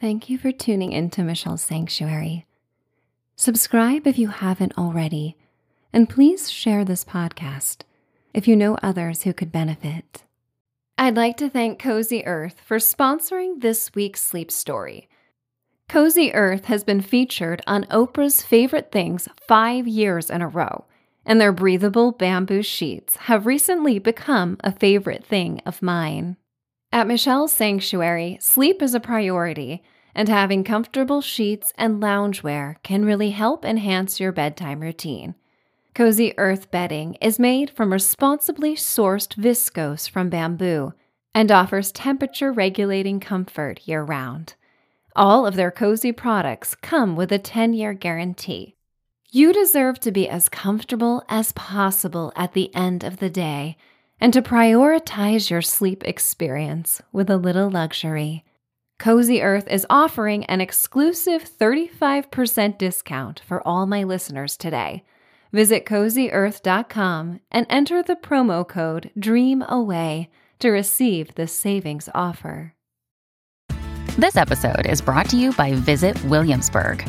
Thank you for tuning into Michelle's Sanctuary. Subscribe if you haven't already, and please share this podcast if you know others who could benefit. I'd like to thank Cozy Earth for sponsoring this week's sleep story. Cozy Earth has been featured on Oprah's Favorite Things five years in a row, and their breathable bamboo sheets have recently become a favorite thing of mine. At Michelle's Sanctuary, sleep is a priority, and having comfortable sheets and loungewear can really help enhance your bedtime routine. Cozy Earth bedding is made from responsibly sourced viscose from bamboo and offers temperature regulating comfort year round. All of their cozy products come with a 10 year guarantee. You deserve to be as comfortable as possible at the end of the day and to prioritize your sleep experience with a little luxury. Cozy Earth is offering an exclusive 35% discount for all my listeners today. Visit cozyearth.com and enter the promo code DREAMAWAY to receive the savings offer. This episode is brought to you by Visit Williamsburg.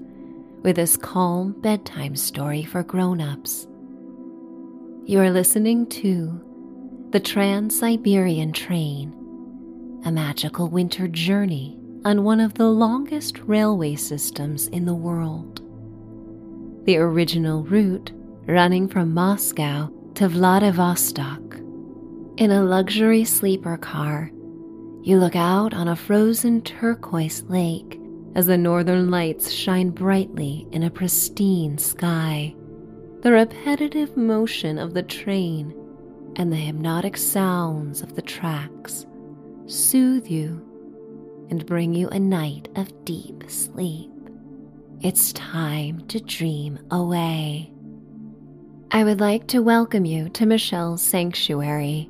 with this calm bedtime story for grown-ups. You are listening to The Trans Siberian Train, a magical winter journey on one of the longest railway systems in the world. The original route running from Moscow to Vladivostok. In a luxury sleeper car, you look out on a frozen turquoise lake as the northern lights shine brightly in a pristine sky. The repetitive motion of the train and the hypnotic sounds of the tracks soothe you and bring you a night of deep sleep. It's time to dream away. I would like to welcome you to Michelle's Sanctuary.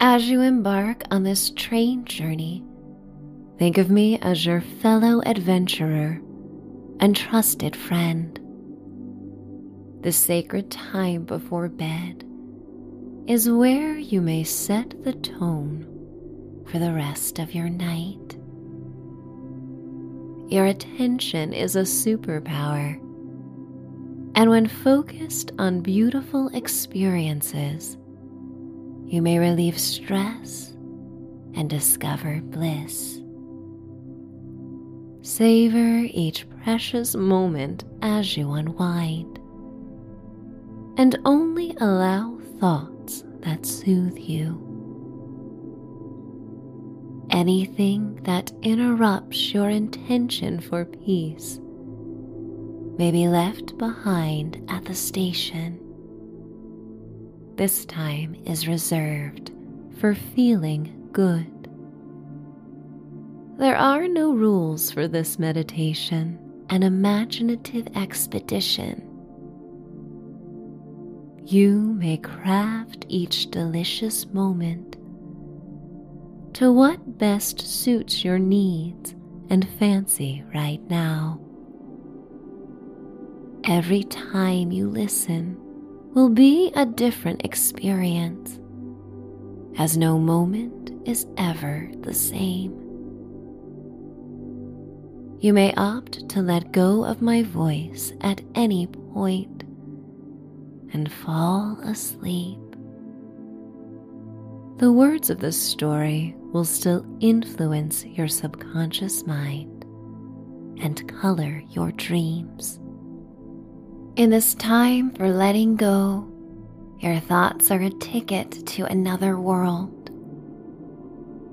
As you embark on this train journey, Think of me as your fellow adventurer and trusted friend. The sacred time before bed is where you may set the tone for the rest of your night. Your attention is a superpower, and when focused on beautiful experiences, you may relieve stress and discover bliss. Savor each precious moment as you unwind, and only allow thoughts that soothe you. Anything that interrupts your intention for peace may be left behind at the station. This time is reserved for feeling good. There are no rules for this meditation an imaginative expedition. You may craft each delicious moment to what best suits your needs and fancy right now. Every time you listen will be a different experience, as no moment is ever the same. You may opt to let go of my voice at any point and fall asleep. The words of this story will still influence your subconscious mind and color your dreams. In this time for letting go, your thoughts are a ticket to another world,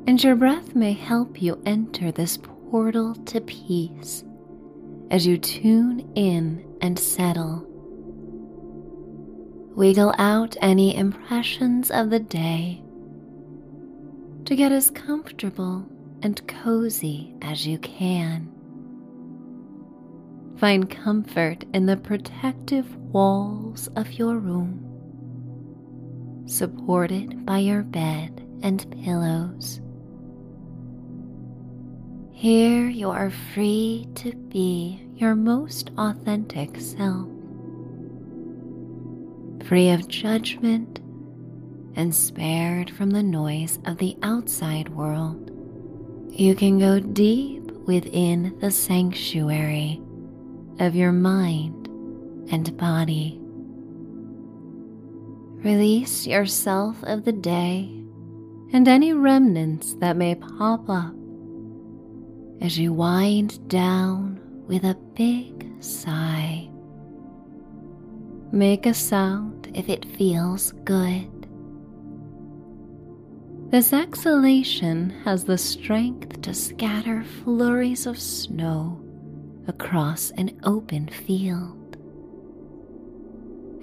and your breath may help you enter this portal to peace as you tune in and settle. Wiggle out any impressions of the day to get as comfortable and cozy as you can. Find comfort in the protective walls of your room, supported by your bed and pillows. Here you are free to be your most authentic self, free of judgment and spared from the noise of the outside world. You can go deep within the sanctuary of your mind and body. Release yourself of the day and any remnants that may pop up as you wind down with a big sigh. Make a sound if it feels good. This exhalation has the strength to scatter flurries of snow across an open field.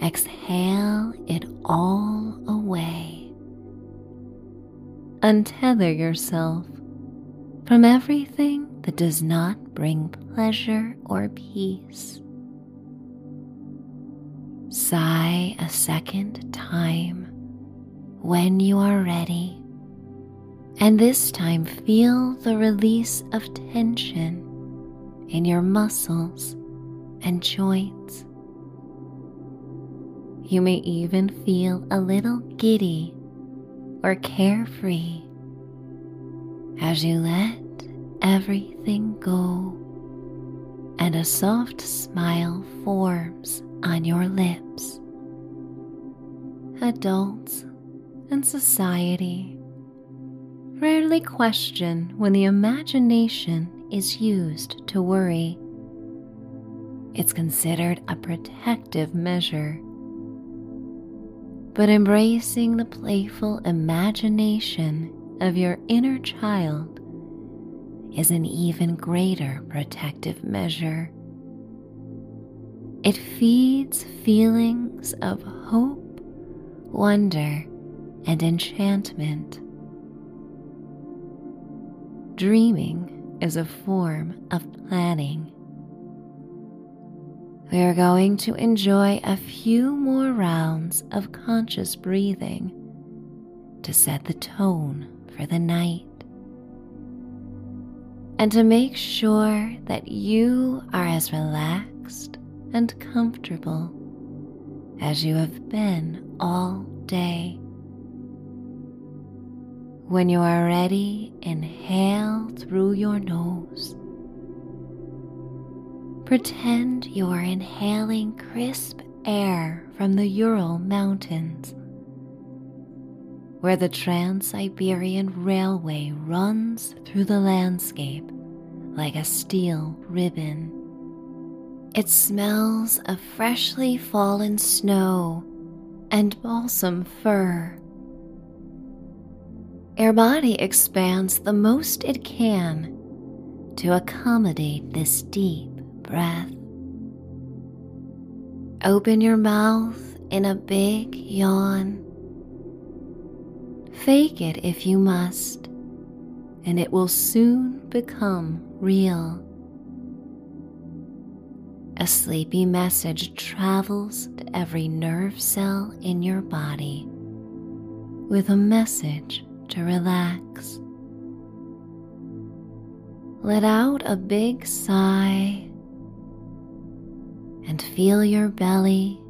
Exhale it all away. Untether yourself from everything that does not bring pleasure or peace. Sigh a second time when you are ready, and this time feel the release of tension in your muscles and joints. You may even feel a little giddy or carefree as you let everything go and a soft smile forms on your lips. Adults and society rarely question when the imagination is used to worry. It's considered a protective measure. But embracing the playful imagination of your inner child is an even greater protective measure. It feeds feelings of hope, wonder, and enchantment. Dreaming is a form of planning. We are going to enjoy a few more rounds of conscious breathing to set the tone for the night and to make sure that you are as relaxed and comfortable as you have been all day. When you are ready, inhale through your nose. Pretend you are inhaling crisp air from the Ural Mountains where the Trans Siberian Railway runs through the landscape like a steel ribbon. It smells of freshly fallen snow and balsam fir. Your body expands the most it can to accommodate this deep breath. Open your mouth in a big yawn Fake it if you must, and it will soon become real. A sleepy message travels to every nerve cell in your body with a message to relax. Let out a big sigh and feel your belly,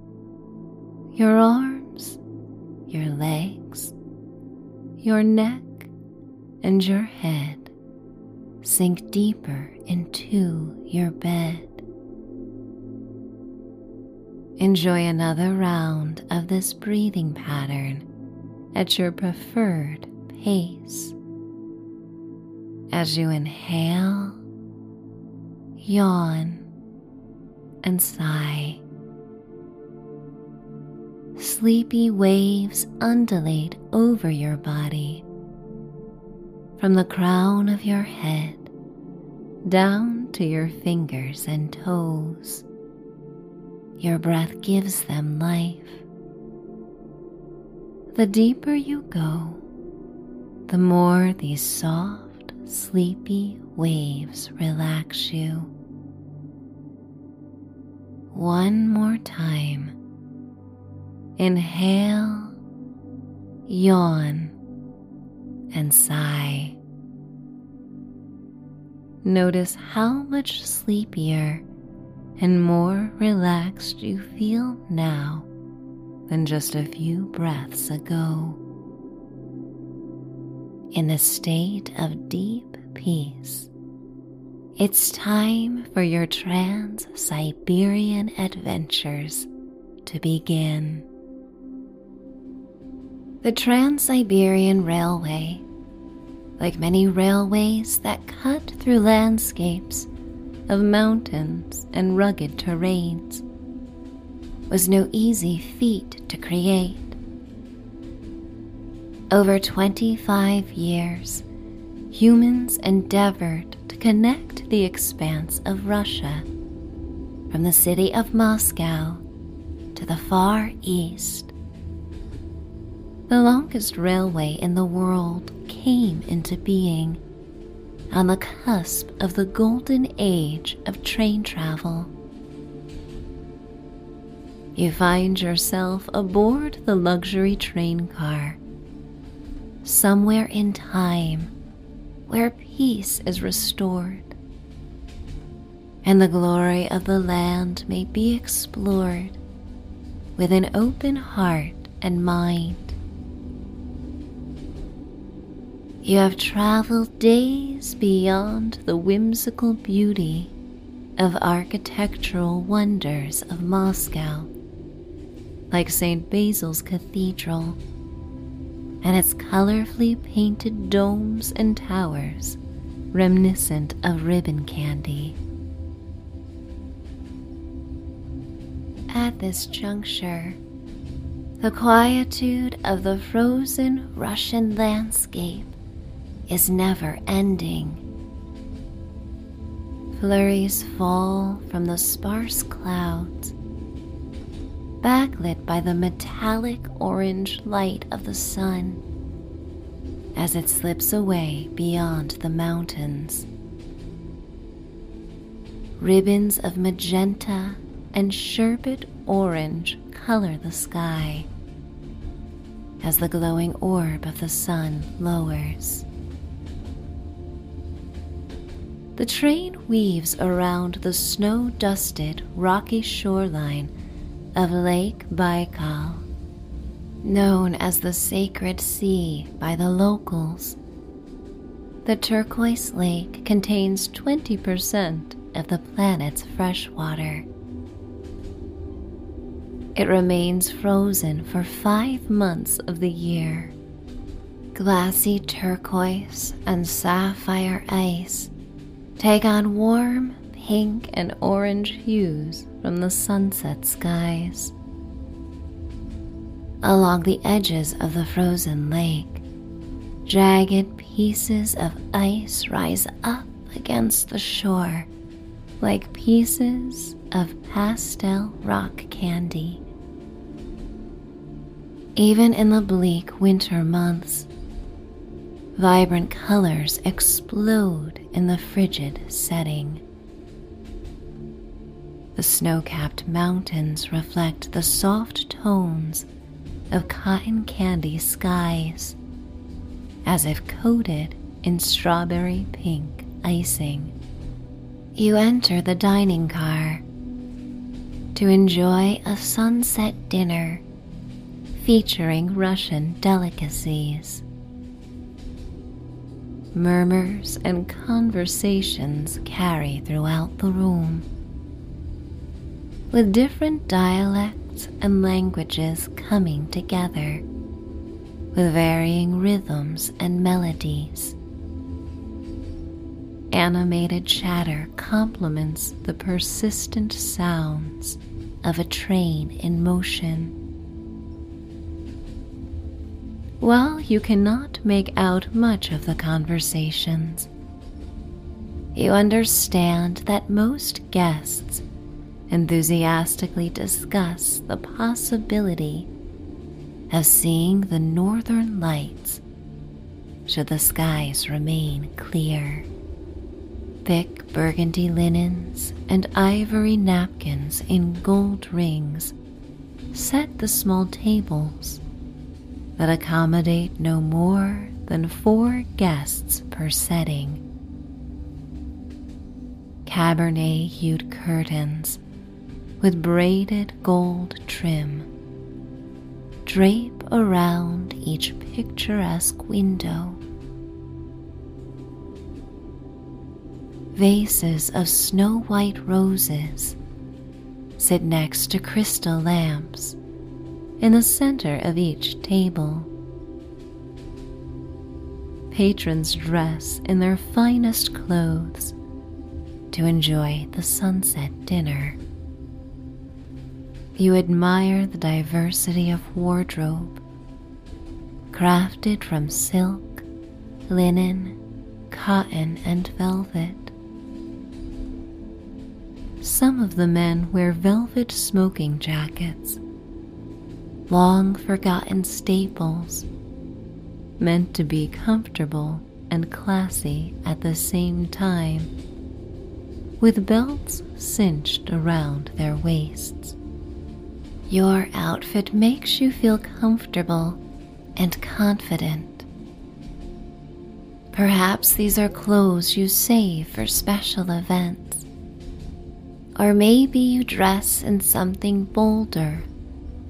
your arms, your legs your neck and your head sink deeper into your bed. Enjoy another round of this breathing pattern at your preferred pace. As you inhale, yawn, and sigh sleepy waves undulate over your body from the crown of your head down to your fingers and toes. Your breath gives them life. The deeper you go, the more these soft, sleepy waves relax you. One more time. Inhale, yawn, and sigh. Notice how much sleepier and more relaxed you feel now than just a few breaths ago. In a state of deep peace, it's time for your Trans Siberian adventures to begin. The Trans Siberian Railway, like many railways that cut through landscapes of mountains and rugged terrains, was no easy feat to create. Over 25 years, humans endeavored to connect the expanse of Russia from the city of Moscow to the far east. The longest railway in the world came into being on the cusp of the golden age of train travel. You find yourself aboard the luxury train car, somewhere in time where peace is restored and the glory of the land may be explored with an open heart and mind. You have traveled days beyond the whimsical beauty of architectural wonders of Moscow, like St. Basil's Cathedral and its colorfully painted domes and towers reminiscent of ribbon candy. At this juncture, the quietude of the frozen Russian landscape is never ending. Flurries fall from the sparse clouds, backlit by the metallic orange light of the sun as it slips away beyond the mountains. Ribbons of magenta and sherbet orange color the sky as the glowing orb of the sun lowers. The train weaves around the snow dusted rocky shoreline of Lake Baikal, known as the Sacred Sea by the locals. The turquoise lake contains 20% of the planet's fresh water. It remains frozen for five months of the year. Glassy turquoise and sapphire ice take on warm pink and orange hues from the sunset skies. Along the edges of the frozen lake, jagged pieces of ice rise up against the shore like pieces of pastel rock candy. Even in the bleak winter months, vibrant colors explode in the frigid setting. The snow capped mountains reflect the soft tones of cotton candy skies, as if coated in strawberry pink icing. You enter the dining car to enjoy a sunset dinner featuring Russian delicacies. Murmurs and conversations carry throughout the room, with different dialects and languages coming together, with varying rhythms and melodies. Animated chatter complements the persistent sounds of a train in motion. While you cannot make out much of the conversations, you understand that most guests enthusiastically discuss the possibility of seeing the northern lights should the skies remain clear. Thick burgundy linens and ivory napkins in gold rings set the small tables that accommodate no more than four guests per setting. Cabernet hued curtains with braided gold trim drape around each picturesque window. Vases of snow white roses sit next to crystal lamps in the center of each table. Patrons dress in their finest clothes to enjoy the sunset dinner. You admire the diversity of wardrobe crafted from silk, linen, cotton, and velvet. Some of the men wear velvet smoking jackets, long forgotten staples meant to be comfortable and classy at the same time, with belts cinched around their waists. Your outfit makes you feel comfortable and confident. Perhaps these are clothes you save for special events. Or maybe you dress in something bolder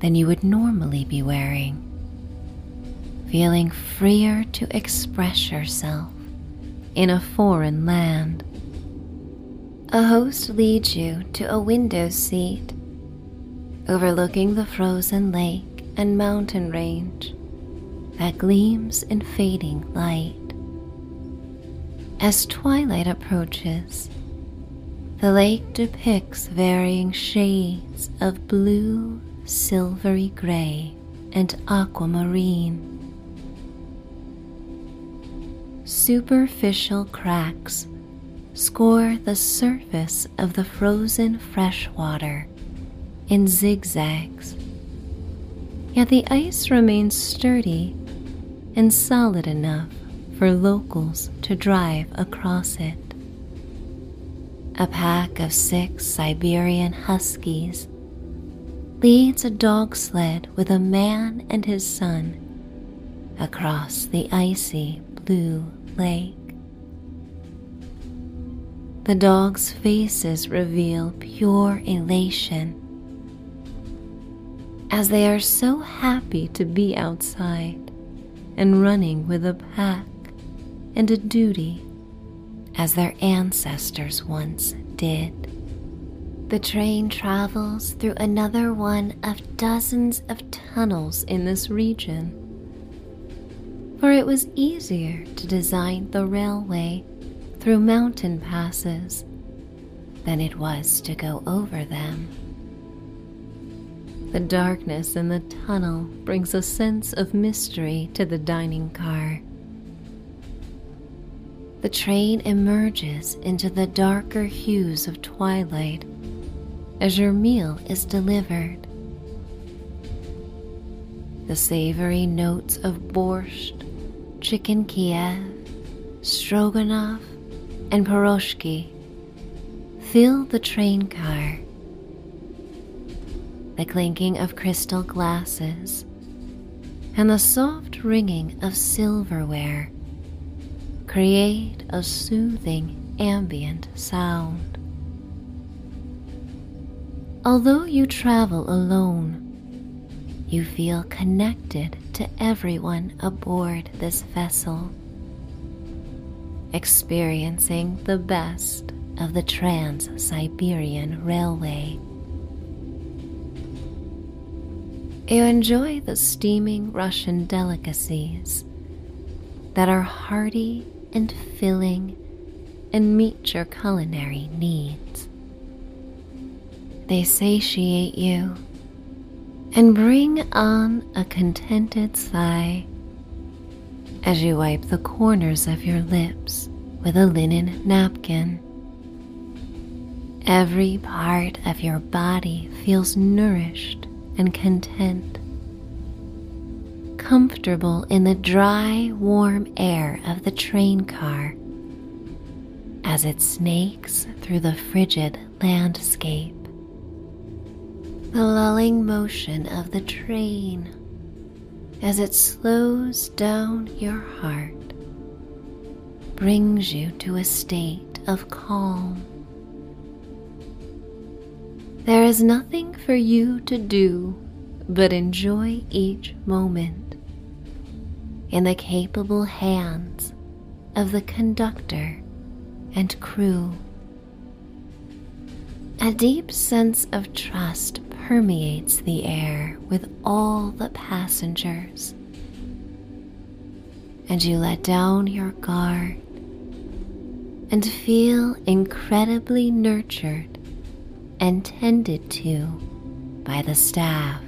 than you would normally be wearing, feeling freer to express yourself in a foreign land. A host leads you to a window seat overlooking the frozen lake and mountain range that gleams in fading light. As twilight approaches, the lake depicts varying shades of blue, silvery gray, and aquamarine. Superficial cracks score the surface of the frozen fresh water in zigzags. Yet the ice remains sturdy and solid enough for locals to drive across it. A pack of six Siberian Huskies leads a dog sled with a man and his son across the icy blue lake. The dogs' faces reveal pure elation as they are so happy to be outside and running with a pack and a duty as their ancestors once did. The train travels through another one of dozens of tunnels in this region, for it was easier to design the railway through mountain passes than it was to go over them. The darkness in the tunnel brings a sense of mystery to the dining car. The train emerges into the darker hues of twilight as your meal is delivered. The savory notes of borscht, chicken Kiev, stroganoff, and piroshki fill the train car the clinking of crystal glasses, and the soft ringing of silverware create a soothing ambient sound. Although you travel alone, you feel connected to everyone aboard this vessel, experiencing the best of the Trans Siberian Railway. You enjoy the steaming Russian delicacies that are hearty and filling and meet your culinary needs. They satiate you and bring on a contented sigh as you wipe the corners of your lips with a linen napkin. Every part of your body feels nourished and content. comfortable in the dry, warm air of the train car as it snakes through the frigid landscape. The lulling motion of the train as it slows down your heart brings you to a state of calm. There is nothing for you to do but enjoy each moment in the capable hands of the conductor and crew. A deep sense of trust permeates the air with all the passengers, and you let down your guard and feel incredibly nurtured and tended to by the staff.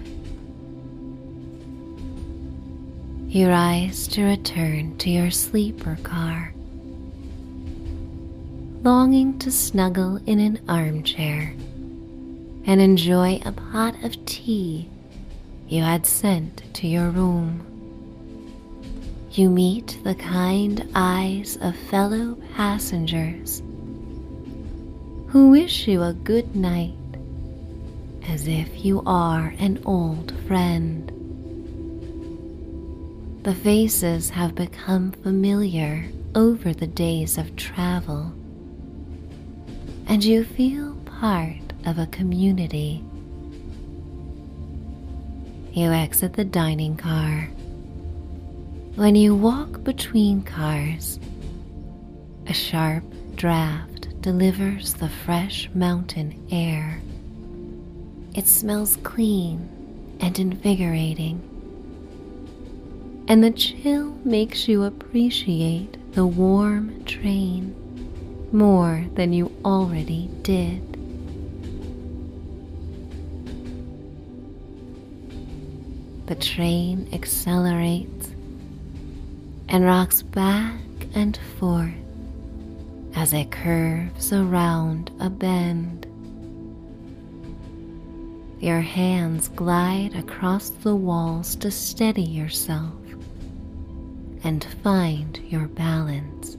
You rise to return to your sleeper car, longing to snuggle in an armchair and enjoy a pot of tea you had sent to your room you meet the kind eyes of fellow passengers who wish you a good night as if you are an old friend. The faces have become familiar over the days of travel, and you feel part of a community. You exit the dining car when you walk between cars, a sharp draft delivers the fresh mountain air. It smells clean and invigorating, and the chill makes you appreciate the warm train more than you already did. The train accelerates and rocks back and forth as it curves around a bend. Your hands glide across the walls to steady yourself and find your balance.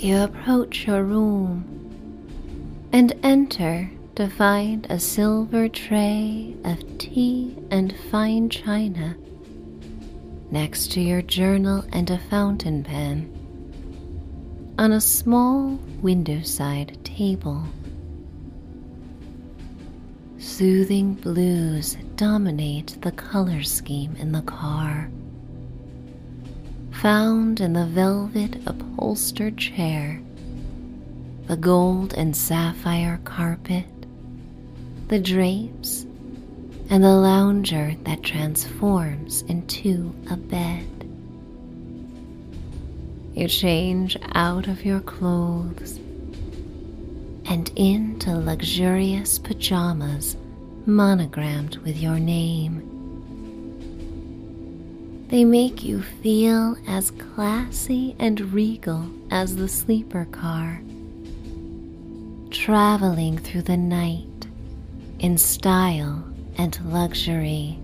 You approach your room and enter to find a silver tray of tea and fine china next to your journal and a fountain pen on a small windowside table. Soothing blues dominate the color scheme in the car. Found in the velvet upholstered chair, the gold and sapphire carpet, the drapes and the lounger that transforms into a bed. You change out of your clothes and into luxurious pajamas monogrammed with your name. They make you feel as classy and regal as the sleeper car, traveling through the night in style and luxury.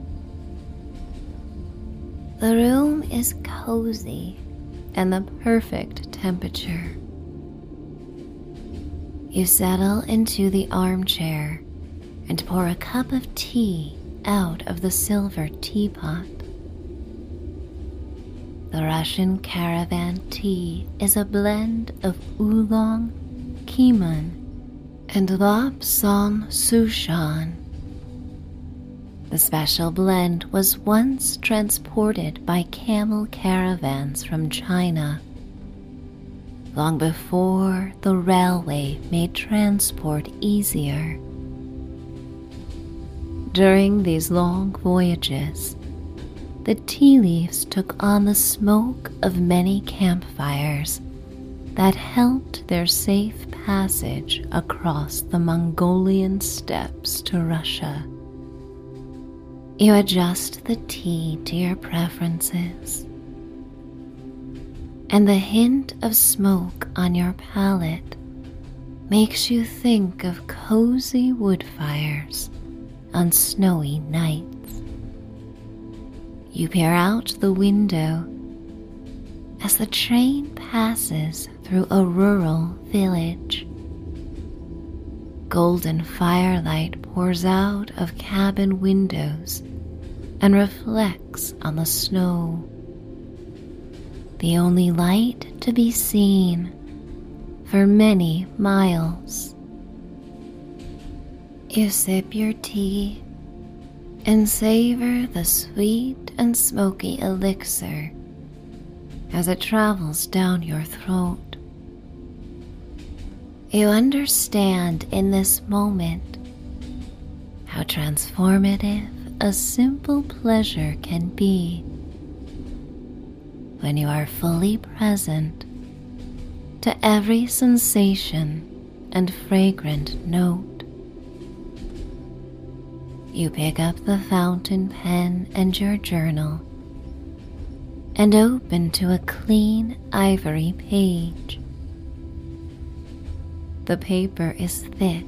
The room is cozy and the perfect temperature. You settle into the armchair and pour a cup of tea out of the silver teapot. The Russian caravan tea is a blend of oolong, keemun, and Lapsang Souchong the special blend was once transported by camel caravans from China, long before the railway made transport easier. During these long voyages, the tea leaves took on the smoke of many campfires that helped their safe passage across the Mongolian steppes to Russia. You adjust the tea to your preferences, and the hint of smoke on your palate makes you think of cozy wood fires on snowy nights. You peer out the window as the train passes through a rural village. Golden firelight pours out of cabin windows and reflects on the snow. The only light to be seen for many miles. You sip your tea and savor the sweet and smoky elixir as it travels down your throat. You understand in this moment how transformative a simple pleasure can be when you are fully present to every sensation and fragrant note. You pick up the fountain pen and your journal and open to a clean ivory page. The paper is thick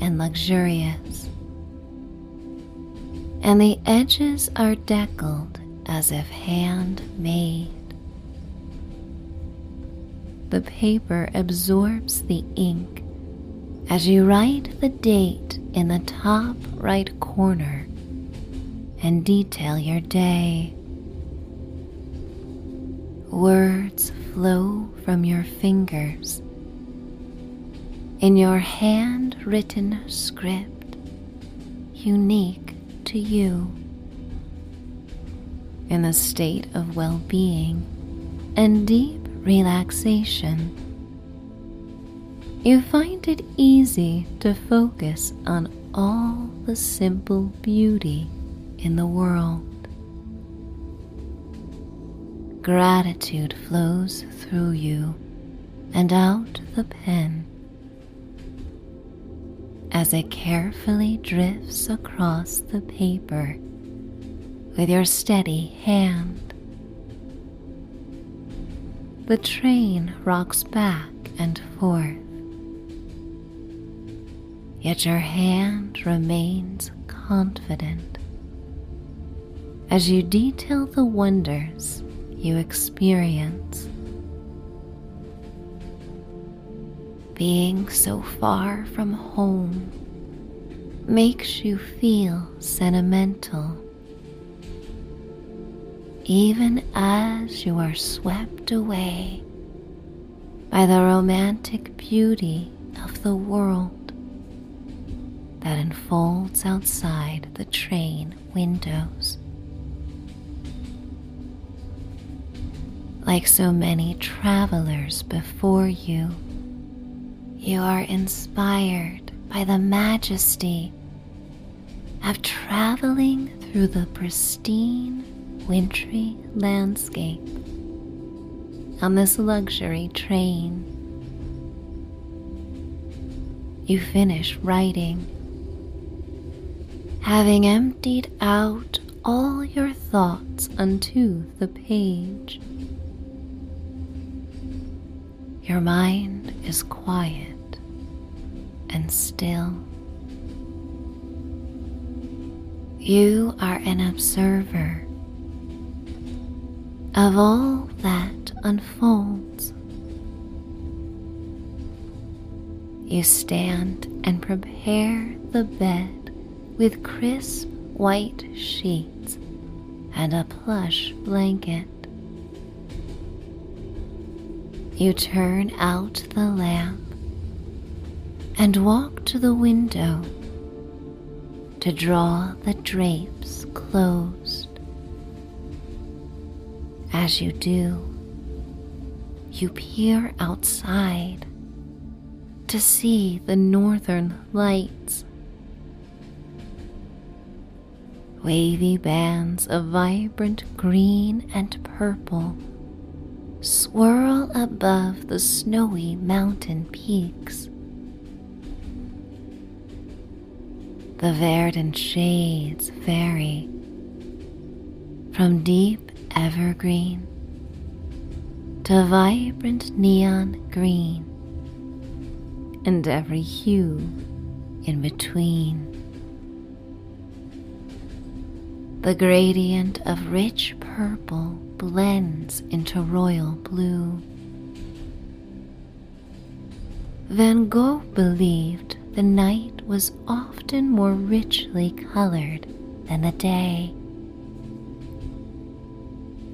and luxurious, and the edges are deckled as if handmade. The paper absorbs the ink as you write the date in the top right corner and detail your day. Words flow from your fingers in your handwritten script, unique to you. In a state of well being and deep relaxation you find it easy to focus on all the simple beauty in the world. Gratitude flows through you and out the pen as it carefully drifts across the paper with your steady hand. The train rocks back and forth yet your hand remains confident as you detail the wonders you experience. Being so far from home makes you feel sentimental, even as you are swept away by the romantic beauty of the world that unfolds outside the train windows. Like so many travelers before you, you are inspired by the majesty of traveling through the pristine, wintry landscape on this luxury train. You finish writing having emptied out all your thoughts unto the page. Your mind is quiet and still. You are an observer of all that unfolds. You stand and prepare the bed with crisp white sheets and a plush blanket. You turn out the lamp and walk to the window to draw the drapes closed. As you do, you peer outside to see the northern lights Wavy bands of vibrant green and purple swirl above the snowy mountain peaks. The verdant shades vary from deep evergreen to vibrant neon green and every hue in between. The gradient of rich purple blends into royal blue. Van Gogh believed the night was often more richly colored than the day.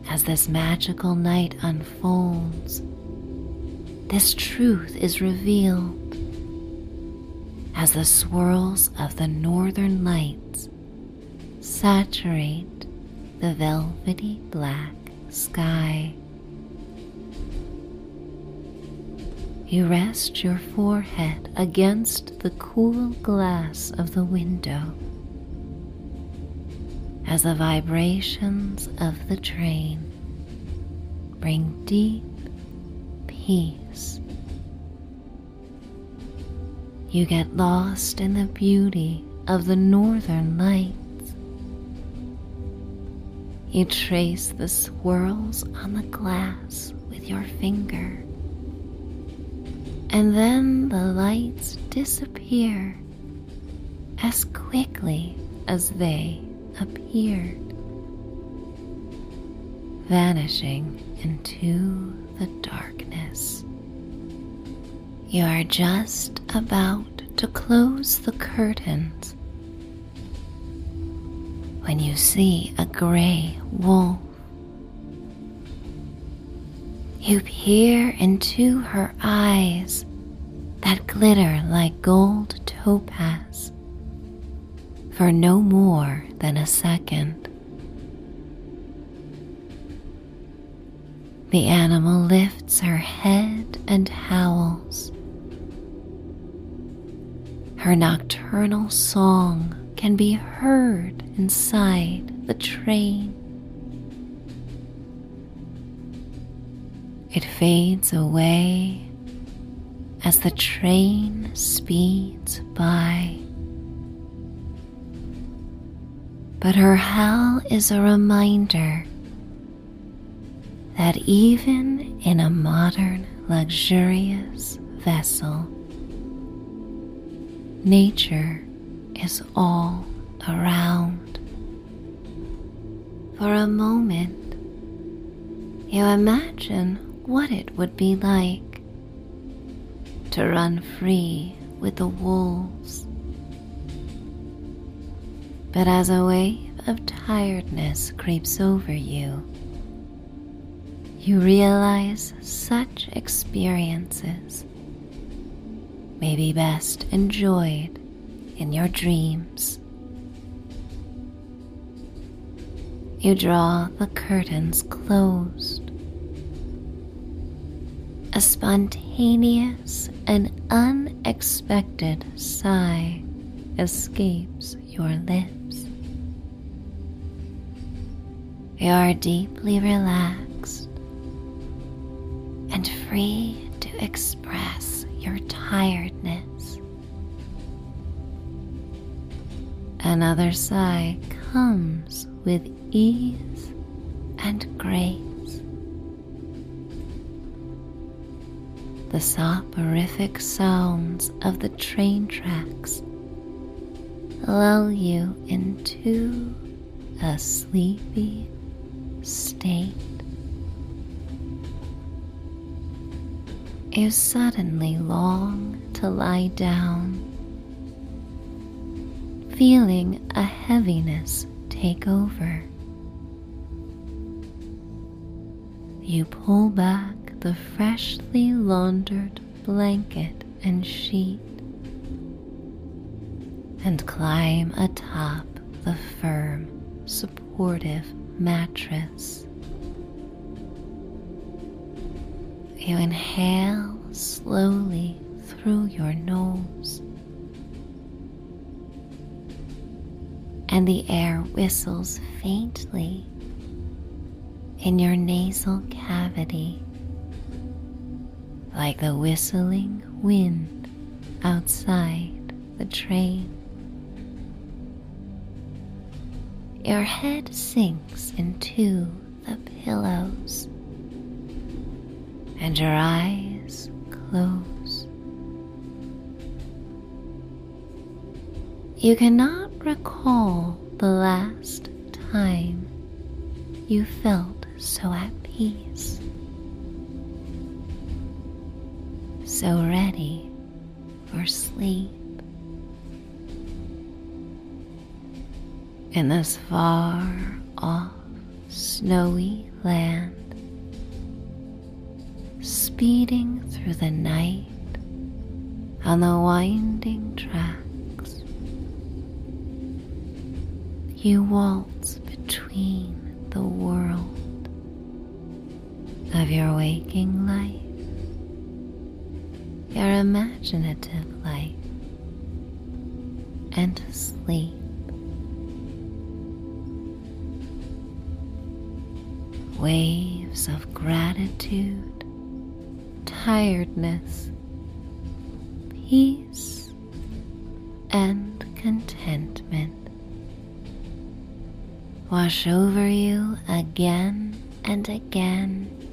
As this magical night unfolds, this truth is revealed as the swirls of the northern lights saturate the velvety black sky. You rest your forehead against the cool glass of the window as the vibrations of the train bring deep peace. You get lost in the beauty of the northern lights. You trace the swirls on the glass with your finger. And then the lights disappear as quickly as they appeared, vanishing into the darkness. You are just about to close the curtains when you see a gray wolf. You peer into her eyes that glitter like gold topaz for no more than a second. The animal lifts her head and howls. Her nocturnal song can be heard inside the train. It fades away as the train speeds by. But her howl is a reminder that even in a modern luxurious vessel, nature is all around. For a moment, you imagine what it would be like to run free with the wolves. But as a wave of tiredness creeps over you, you realize such experiences may be best enjoyed in your dreams. You draw the curtains closed. A spontaneous and unexpected sigh escapes your lips. You are deeply relaxed and free to express your tiredness. Another sigh comes with ease and grace. The soporific sounds of the train tracks lull you into a sleepy state. You suddenly long to lie down, feeling a heaviness take over. You pull back the freshly laundered blanket and sheet and climb atop the firm, supportive mattress. You inhale slowly through your nose, and the air whistles faintly in your nasal cavity like the whistling wind outside the train. Your head sinks into the pillows and your eyes close. You cannot recall the last time you felt so at peace, so ready for sleep. In this far off snowy land, speeding through the night on the winding tracks. You waltz between the world of your waking life, your imaginative life, and sleep. Waves of gratitude, tiredness, peace and contentment wash over you again and again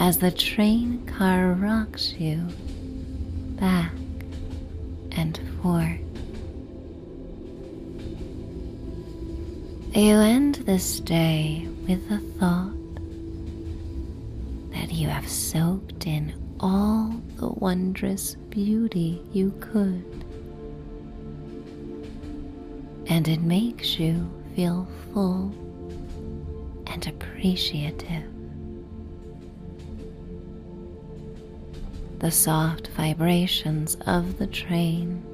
as the train car rocks you back and forth. You end this day with the thought that you have soaked in all the wondrous beauty you could. And it makes you feel full and appreciative. The soft vibrations of the train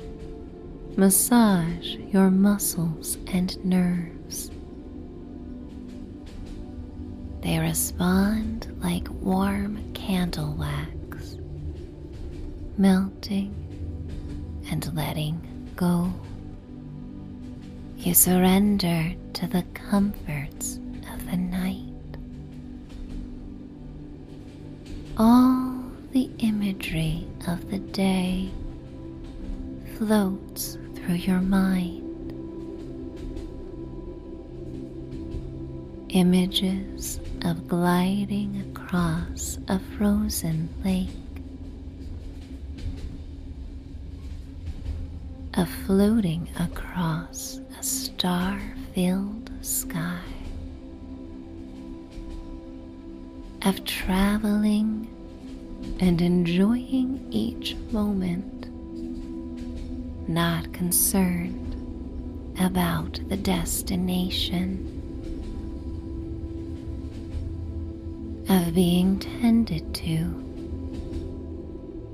massage your muscles and nerves. They respond like warm candle wax, melting and letting go. You surrender to the comforts imagery of the day floats through your mind. Images of gliding across a frozen lake, of floating across a star filled sky, of traveling and enjoying each moment, not concerned about the destination. Of being tended to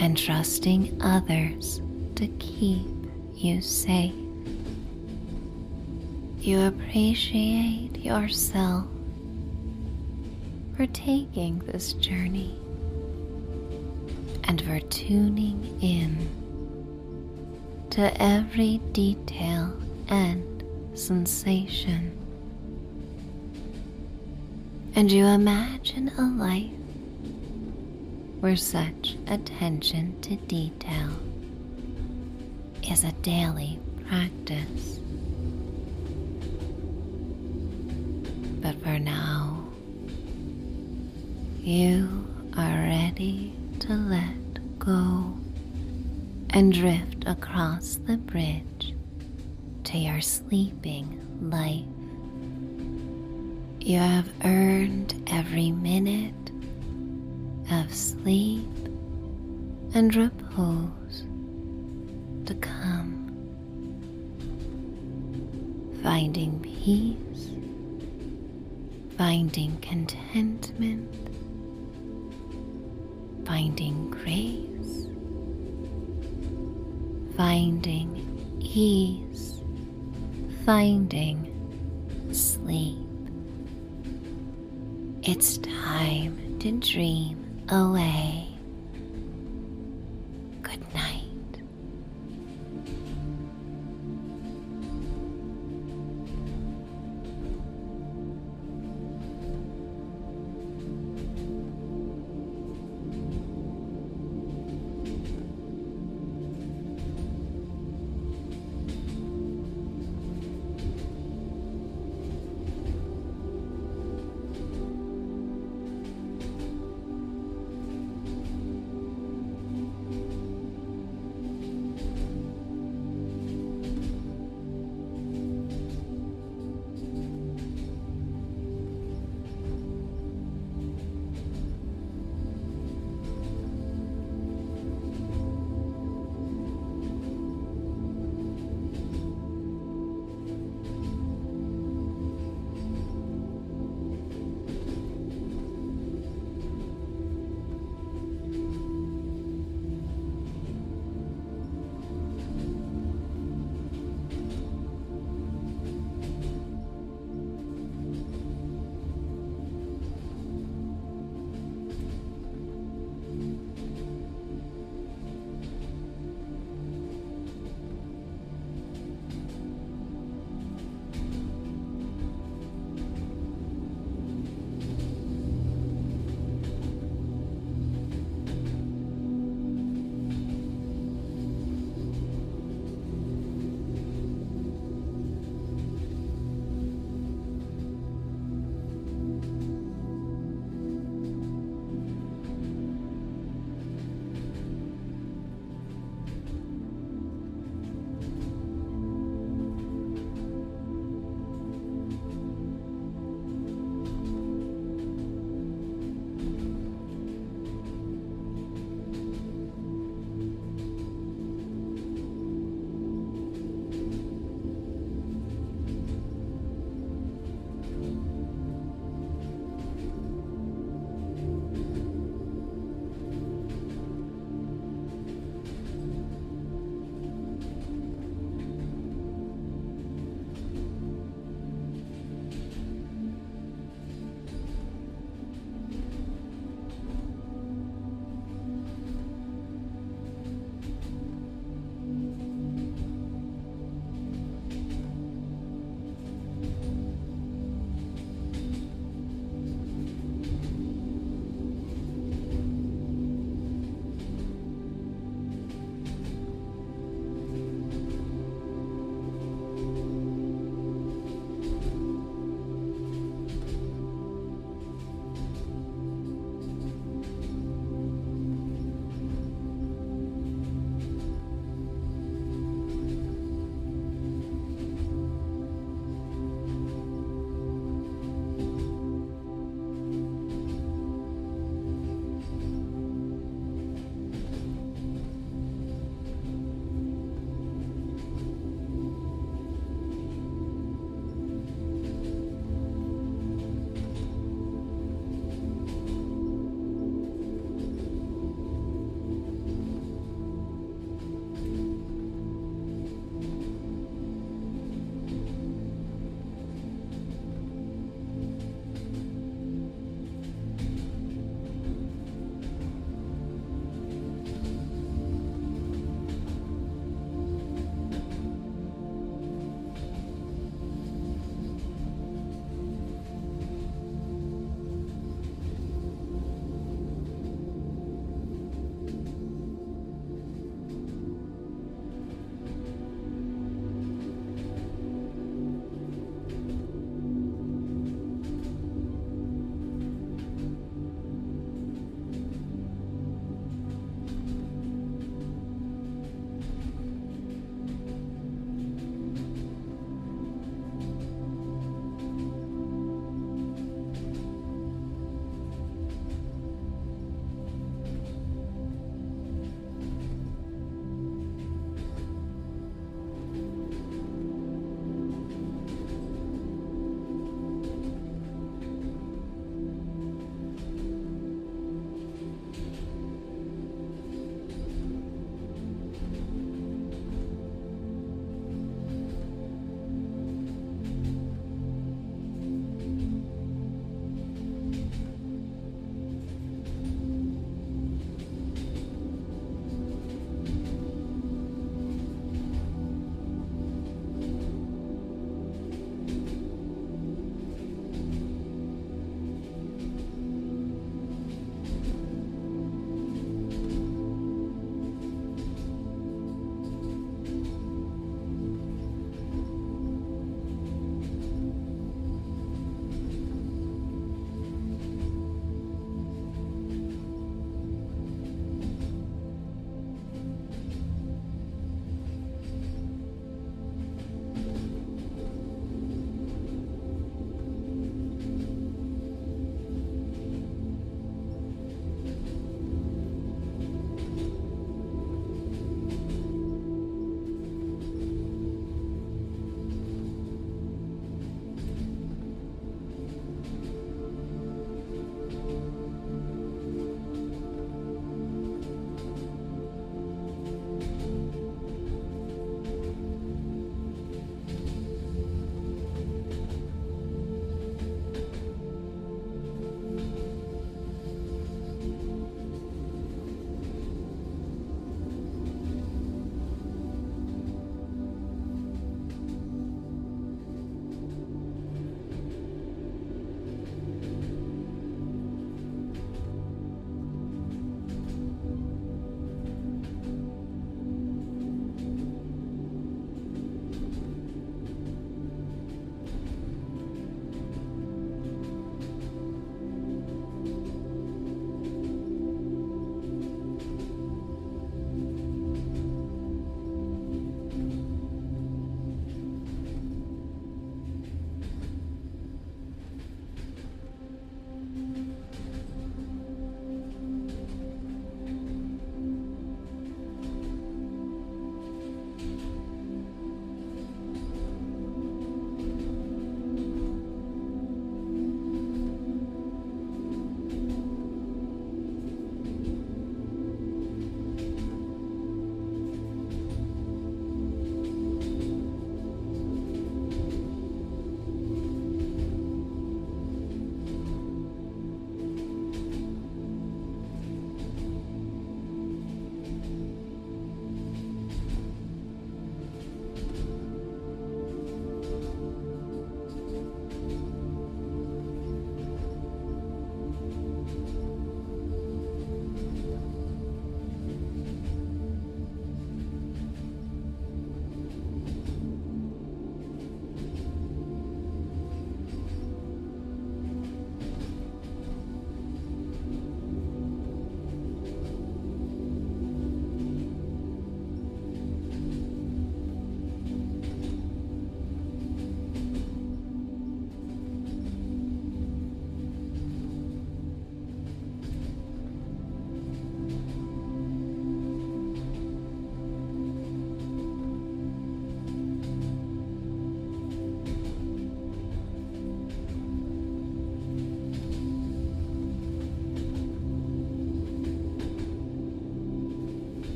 and trusting others to keep you safe. You appreciate yourself for taking this journey and for tuning in to every detail and sensation. And you imagine a life where such attention to detail is a daily practice. But for now, you are ready to let go and drift across the bridge to your sleeping life. You have earned every minute of sleep and repose to come, finding peace, finding contentment, finding grace, finding ease, finding sleep. It's time to dream away.